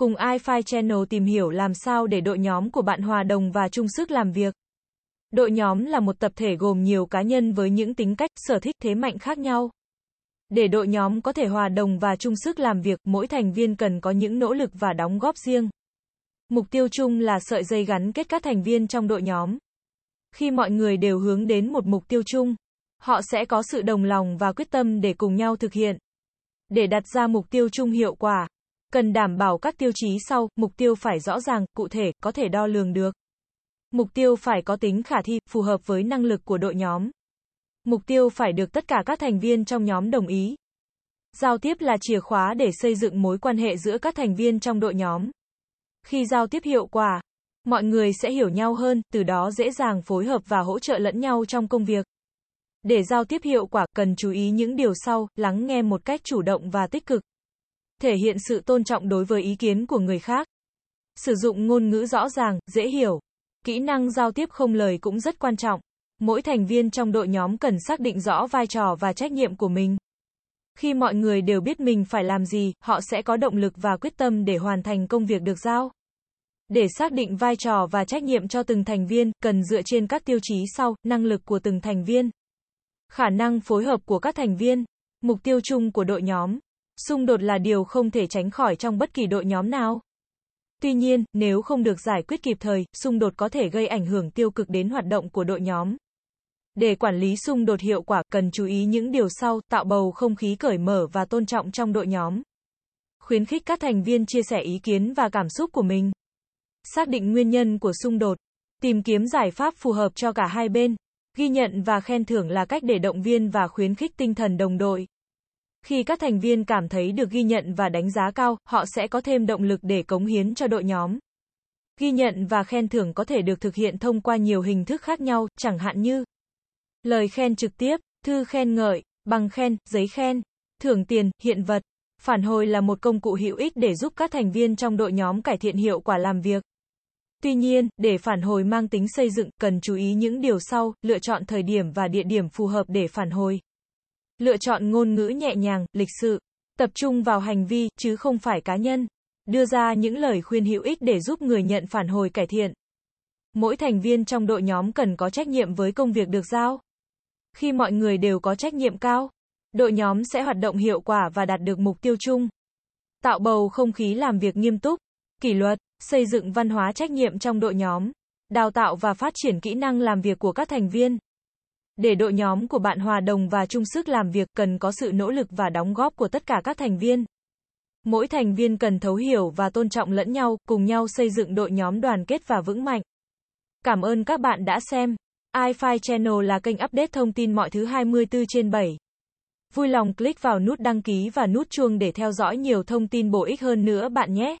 Cùng iFi Channel tìm hiểu làm sao để đội nhóm của bạn hòa đồng và chung sức làm việc. Đội nhóm là một tập thể gồm nhiều cá nhân với những tính cách, sở thích, thế mạnh khác nhau. Để đội nhóm có thể hòa đồng và chung sức làm việc, mỗi thành viên cần có những nỗ lực và đóng góp riêng. Mục tiêu chung là sợi dây gắn kết các thành viên trong đội nhóm. Khi mọi người đều hướng đến một mục tiêu chung, họ sẽ có sự đồng lòng và quyết tâm để cùng nhau thực hiện. Để đặt ra mục tiêu chung hiệu quả, cần đảm bảo các tiêu chí sau, mục tiêu phải rõ ràng, cụ thể, có thể đo lường được. Mục tiêu phải có tính khả thi, phù hợp với năng lực của đội nhóm. Mục tiêu phải được tất cả các thành viên trong nhóm đồng ý. Giao tiếp là chìa khóa để xây dựng mối quan hệ giữa các thành viên trong đội nhóm. Khi giao tiếp hiệu quả, mọi người sẽ hiểu nhau hơn, từ đó dễ dàng phối hợp và hỗ trợ lẫn nhau trong công việc. Để giao tiếp hiệu quả, cần chú ý những điều sau, lắng nghe một cách chủ động và tích cực. Thể hiện sự tôn trọng đối với ý kiến của người khác. Sử dụng ngôn ngữ rõ ràng, dễ hiểu. Kỹ năng giao tiếp không lời cũng rất quan trọng. Mỗi thành viên trong đội nhóm cần xác định rõ vai trò và trách nhiệm của mình. Khi mọi người đều biết mình phải làm gì, họ sẽ có động lực và quyết tâm để hoàn thành công việc được giao. Để xác định vai trò và trách nhiệm cho từng thành viên, cần dựa trên các tiêu chí sau, năng lực của từng thành viên, khả năng phối hợp của các thành viên, mục tiêu chung của đội nhóm. Xung đột là điều không thể tránh khỏi trong bất kỳ đội nhóm nào. Tuy nhiên, nếu không được giải quyết kịp thời, xung đột có thể gây ảnh hưởng tiêu cực đến hoạt động của đội nhóm. Để quản lý xung đột hiệu quả, cần chú ý những điều sau, tạo bầu không khí cởi mở và tôn trọng trong đội nhóm. Khuyến khích các thành viên chia sẻ ý kiến và cảm xúc của mình. Xác định nguyên nhân của xung đột. Tìm kiếm giải pháp phù hợp cho cả hai bên. Ghi nhận và khen thưởng là cách để động viên và khuyến khích tinh thần đồng đội. Khi các thành viên cảm thấy được ghi nhận và đánh giá cao, họ sẽ có thêm động lực để cống hiến cho đội nhóm. Ghi nhận và khen thưởng có thể được thực hiện thông qua nhiều hình thức khác nhau, chẳng hạn như lời khen trực tiếp, thư khen ngợi, bằng khen, giấy khen, thưởng tiền, hiện vật. Phản hồi là một công cụ hữu ích để giúp các thành viên trong đội nhóm cải thiện hiệu quả làm việc. Tuy nhiên, để phản hồi mang tính xây dựng, cần chú ý những điều sau, lựa chọn thời điểm và địa điểm phù hợp để phản hồi. Lựa chọn ngôn ngữ nhẹ nhàng, lịch sự, tập trung vào hành vi, chứ không phải cá nhân. Đưa ra những lời khuyên hữu ích để giúp người nhận phản hồi cải thiện. Mỗi thành viên trong đội nhóm cần có trách nhiệm với công việc được giao. Khi mọi người đều có trách nhiệm cao, đội nhóm sẽ hoạt động hiệu quả và đạt được mục tiêu chung. Tạo bầu không khí làm việc nghiêm túc, kỷ luật, xây dựng văn hóa trách nhiệm trong đội nhóm, đào tạo và phát triển kỹ năng làm việc của các thành viên. Để đội nhóm của bạn hòa đồng và chung sức làm việc cần có sự nỗ lực và đóng góp của tất cả các thành viên. Mỗi thành viên cần thấu hiểu và tôn trọng lẫn nhau, cùng nhau xây dựng đội nhóm đoàn kết và vững mạnh. Cảm ơn các bạn đã xem. iFi Channel là kênh update thông tin mọi thứ 24 trên 7. Vui lòng click vào nút đăng ký và nút chuông để theo dõi nhiều thông tin bổ ích hơn nữa bạn nhé.